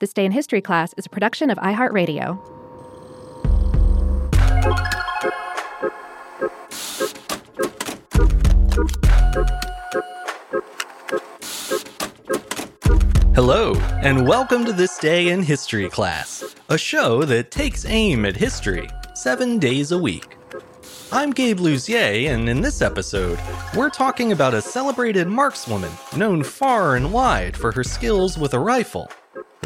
This Day in History class is a production of iHeartRadio. Hello, and welcome to This Day in History class, a show that takes aim at history seven days a week. I'm Gabe Luzier, and in this episode, we're talking about a celebrated markswoman known far and wide for her skills with a rifle.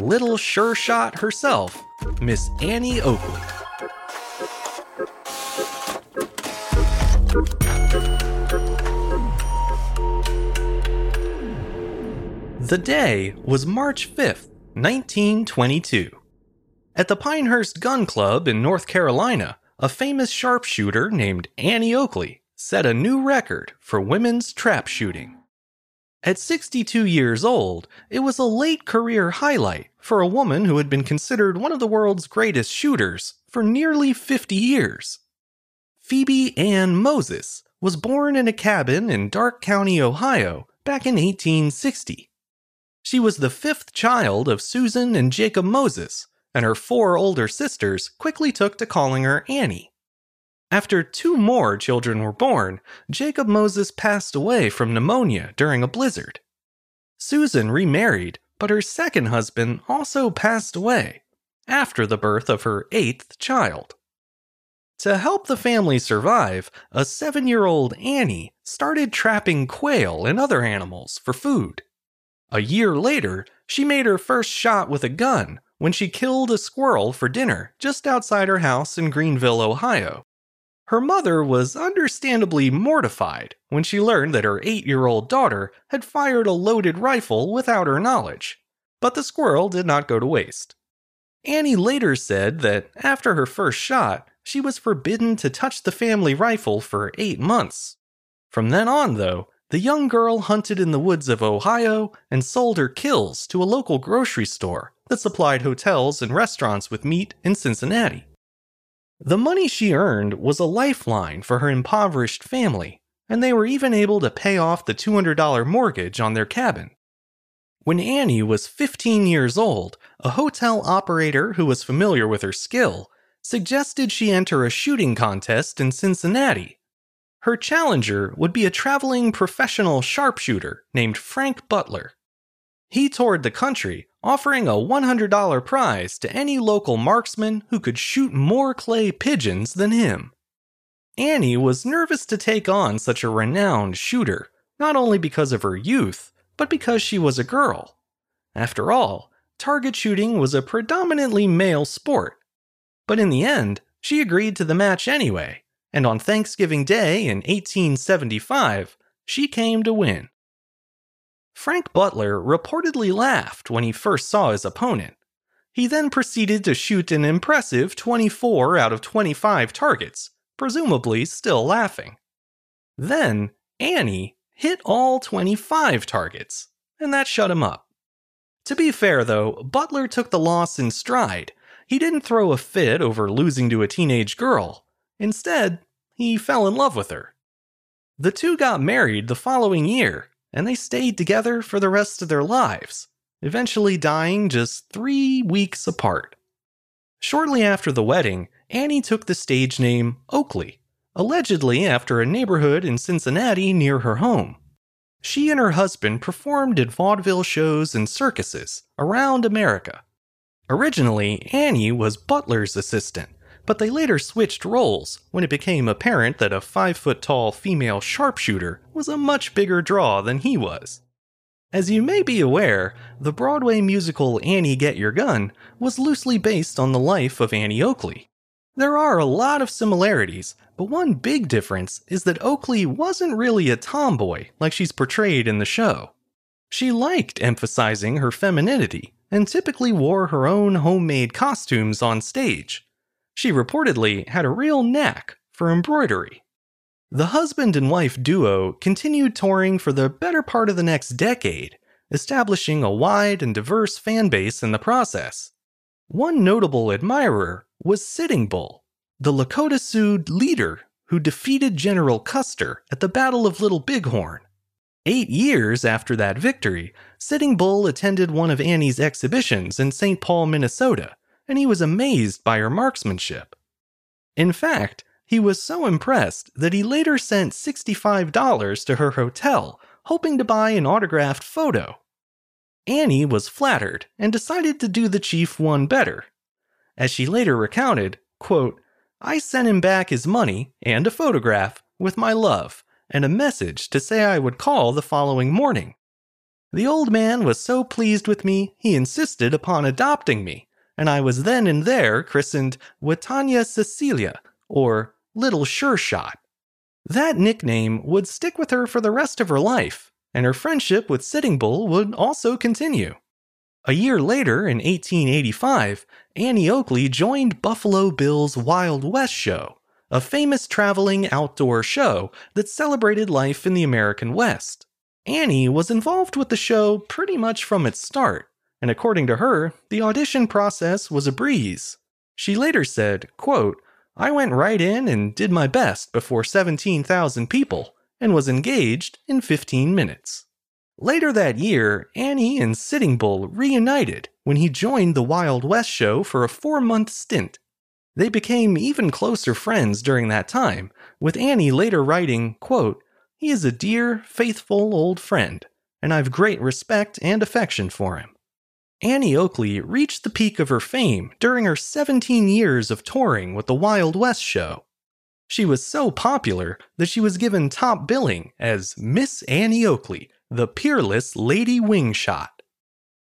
Little sure shot herself, Miss Annie Oakley. The day was March 5th, 1922. At the Pinehurst Gun Club in North Carolina, a famous sharpshooter named Annie Oakley set a new record for women's trap shooting. At 62 years old, it was a late career highlight for a woman who had been considered one of the world's greatest shooters for nearly 50 years. Phoebe Ann Moses was born in a cabin in Darke County, Ohio, back in 1860. She was the fifth child of Susan and Jacob Moses, and her four older sisters quickly took to calling her Annie. After two more children were born, Jacob Moses passed away from pneumonia during a blizzard. Susan remarried, but her second husband also passed away after the birth of her eighth child. To help the family survive, a seven year old Annie started trapping quail and other animals for food. A year later, she made her first shot with a gun when she killed a squirrel for dinner just outside her house in Greenville, Ohio. Her mother was understandably mortified when she learned that her eight year old daughter had fired a loaded rifle without her knowledge, but the squirrel did not go to waste. Annie later said that after her first shot, she was forbidden to touch the family rifle for eight months. From then on, though, the young girl hunted in the woods of Ohio and sold her kills to a local grocery store that supplied hotels and restaurants with meat in Cincinnati. The money she earned was a lifeline for her impoverished family, and they were even able to pay off the $200 mortgage on their cabin. When Annie was 15 years old, a hotel operator who was familiar with her skill suggested she enter a shooting contest in Cincinnati her challenger would be a traveling professional sharpshooter named Frank Butler. He toured the country, offering a $100 prize to any local marksman who could shoot more clay pigeons than him. Annie was nervous to take on such a renowned shooter, not only because of her youth, but because she was a girl. After all, target shooting was a predominantly male sport. But in the end, she agreed to the match anyway and on Thanksgiving Day in 1875, she came to win. Frank Butler reportedly laughed when he first saw his opponent. He then proceeded to shoot an impressive 24 out of 25 targets, presumably still laughing. Then, Annie hit all 25 targets, and that shut him up. To be fair, though, Butler took the loss in stride. He didn't throw a fit over losing to a teenage girl. Instead, he fell in love with her. The two got married the following year, and they stayed together for the rest of their lives, eventually dying just three weeks apart. Shortly after the wedding, Annie took the stage name Oakley, allegedly after a neighborhood in Cincinnati near her home. She and her husband performed at vaudeville shows and circuses around America. Originally, Annie was Butler's assistant, but they later switched roles when it became apparent that a 5 foot tall female sharpshooter was a much bigger draw than he was. As you may be aware, the Broadway musical Annie Get Your Gun was loosely based on the life of Annie Oakley. There are a lot of similarities, but one big difference is that Oakley wasn't really a tomboy like she's portrayed in the show. She liked emphasizing her femininity and typically wore her own homemade costumes on stage, she reportedly had a real knack for embroidery. The husband and wife duo continued touring for the better part of the next decade, establishing a wide and diverse fan base in the process. One notable admirer was Sitting Bull, the Lakota Sioux leader who defeated General Custer at the Battle of Little Bighorn. Eight years after that victory, Sitting Bull attended one of Annie's exhibitions in St. Paul, Minnesota, and he was amazed by her marksmanship. In fact, he was so impressed that he later sent $65 to her hotel, hoping to buy an autographed photo. Annie was flattered and decided to do the chief one better. As she later recounted, quote, I sent him back his money and a photograph with my love and a message to say I would call the following morning. The old man was so pleased with me, he insisted upon adopting me, and I was then and there christened Watanya Cicilla, or Little Sure Shot. That nickname would stick with her for the rest of her life, and her friendship with Sitting Bull would also continue. A year later, in 1885, Annie Oakley joined Buffalo Bill's Wild West show, a famous traveling outdoor show that celebrated life in the American West. Annie was involved with the show pretty much from its start, and according to her, the audition process was a breeze. She later said, quote, I went right in and did my best before 17,000 people and was engaged in 15 minutes. Later that year, Annie and Sitting Bull reunited when he joined the Wild West show for a four month stint. They became even closer friends during that time, with Annie later writing, quote, He is a dear, faithful old friend, and I've great respect and affection for him. Annie Oakley reached the peak of her fame during her 17 years of touring with the Wild West show. She was so popular that she was given top billing as Miss Annie Oakley, the peerless Lady Wingshot.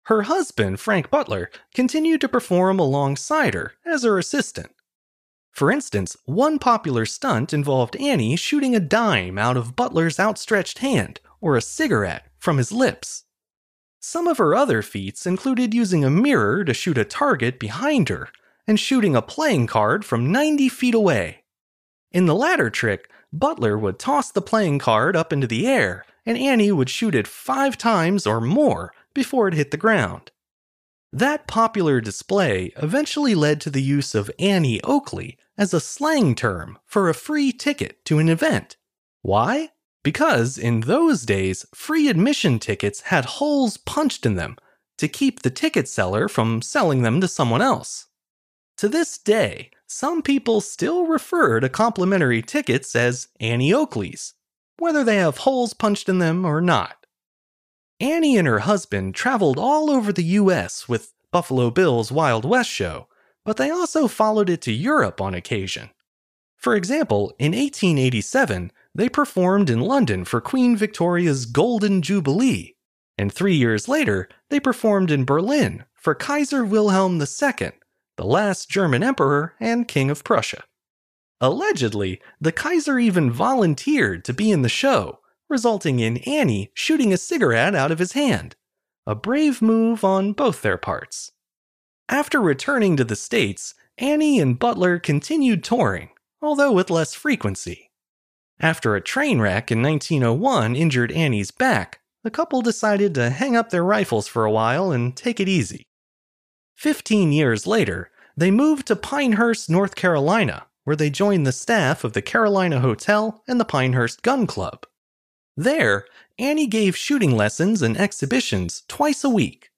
Her husband, Frank Butler, continued to perform alongside her as her assistant. For instance, one popular stunt involved Annie shooting a dime out of Butler's outstretched hand or a cigarette from his lips. Some of her other feats included using a mirror to shoot a target behind her and shooting a playing card from 90 feet away. In the latter trick, Butler would toss the playing card up into the air, and Annie would shoot it five times or more before it hit the ground. That popular display eventually led to the use of Annie Oakley as a slang term for a free ticket to an event. Why? Because in those days, free admission tickets had holes punched in them to keep the ticket seller from selling them to someone else. To this day, some people still refer to complimentary tickets as Annie Oakley's, whether they have holes punched in them or not. Annie and her husband traveled all over the US with Buffalo Bill's Wild West show, but they also followed it to Europe on occasion. For example, in 1887, they performed in London for Queen Victoria's Golden Jubilee, and three years later, they performed in Berlin for Kaiser Wilhelm II, the last German emperor and king of Prussia. Allegedly, the Kaiser even volunteered to be in the show, resulting in Annie shooting a cigarette out of his hand. A brave move on both their parts. After returning to the States, Annie and Butler continued touring, although with less frequency. After a train wreck in 1901 injured Annie's back, the couple decided to hang up their rifles for a while and take it easy. Fifteen years later, they moved to Pinehurst, North Carolina, where they joined the staff of the Carolina Hotel and the Pinehurst Gun Club. There, Annie gave shooting lessons and exhibitions twice a week.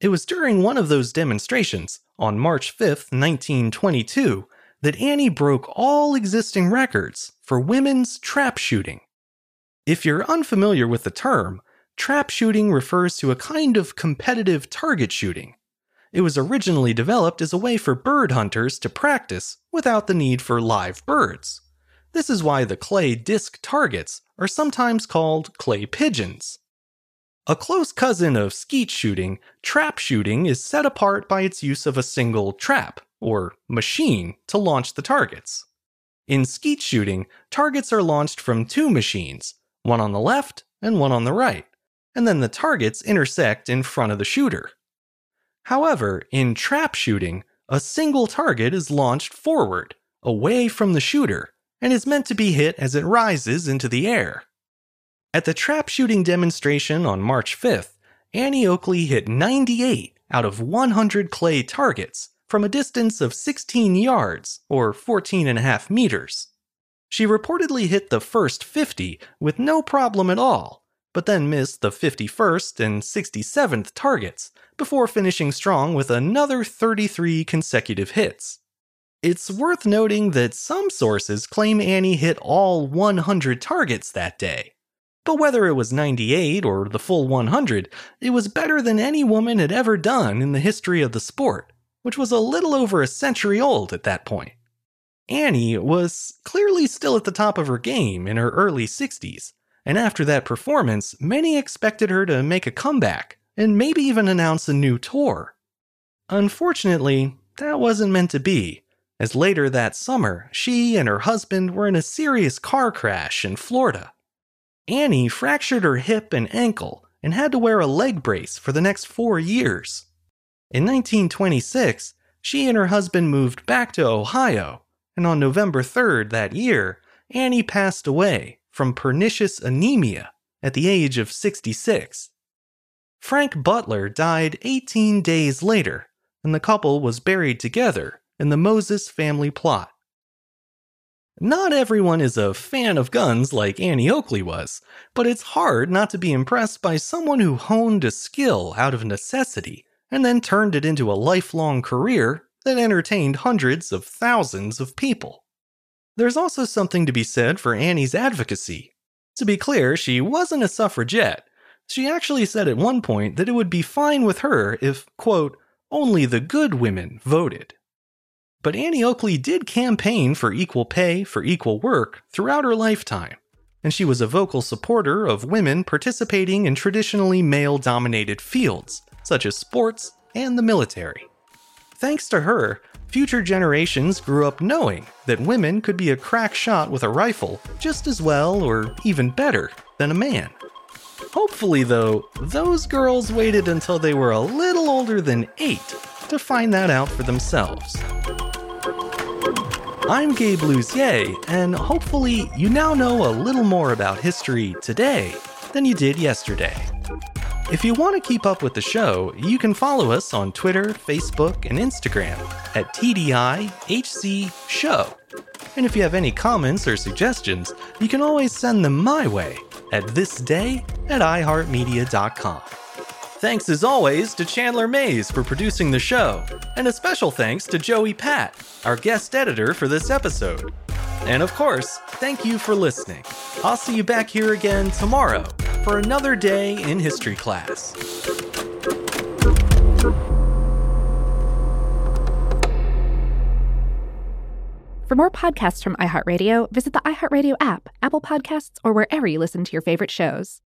It was during one of those demonstrations, on March 5, 1922, that Annie broke all existing records for women's trap shooting. If you're unfamiliar with the term, trap shooting refers to a kind of competitive target shooting. It was originally developed as a way for bird hunters to practice without the need for live birds. This is why the clay disc targets are sometimes called clay pigeons. A close cousin of skeet shooting, trap shooting is set apart by its use of a single trap, or machine, to launch the targets. In skeet shooting, targets are launched from two machines, one on the left and one on the right, and then the targets intersect in front of the shooter. However, in trap shooting, a single target is launched forward, away from the shooter, and is meant to be hit as it rises into the air. At the trap shooting demonstration on March 5th, Annie Oakley hit 98 out of 100 clay targets from a distance of 16 yards, or 14 and a half meters. She reportedly hit the first 50 with no problem at all, but then missed the 51st and 67th targets before finishing strong with another 33 consecutive hits. It's worth noting that some sources claim Annie hit all 100 targets that day. But whether it was 98 or the full 100, it was better than any woman had ever done in the history of the sport, which was a little over a century old at that point. Annie was clearly still at the top of her game in her early 60s, and after that performance, many expected her to make a comeback and maybe even announce a new tour. Unfortunately, that wasn't meant to be, as later that summer, she and her husband were in a serious car crash in Florida. Annie fractured her hip and ankle and had to wear a leg brace for the next four years. In 1926, she and her husband moved back to Ohio, and on November 3rd that year, Annie passed away from pernicious anemia at the age of 66. Frank Butler died 18 days later, and the couple was buried together in the Moses family plot. Not everyone is a fan of guns like Annie Oakley was, but it's hard not to be impressed by someone who honed a skill out of necessity and then turned it into a lifelong career that entertained hundreds of thousands of people. There's also something to be said for Annie's advocacy. To be clear, she wasn't a suffragette. She actually said at one point that it would be fine with her if, quote, only the good women voted. But Annie Oakley did campaign for equal pay for equal work throughout her lifetime, and she was a vocal supporter of women participating in traditionally male dominated fields, such as sports and the military. Thanks to her, future generations grew up knowing that women could be a crack shot with a rifle just as well or even better than a man. Hopefully, though, those girls waited until they were a little older than eight to find that out for themselves. I'm Gabe Luzier, and hopefully you now know a little more about history today than you did yesterday. If you want to keep up with the show, you can follow us on Twitter, Facebook, and Instagram at TDIHC Show. And if you have any comments or suggestions, you can always send them my way at thisday at iHeartMedia.com. Thanks as always to Chandler Mayes for producing the show, and a special thanks to Joey Patt, our guest editor for this episode. And of course, thank you for listening. I'll see you back here again tomorrow for another day in history class. For more podcasts from iHeartRadio, visit the iHeartRadio app, Apple Podcasts, or wherever you listen to your favorite shows.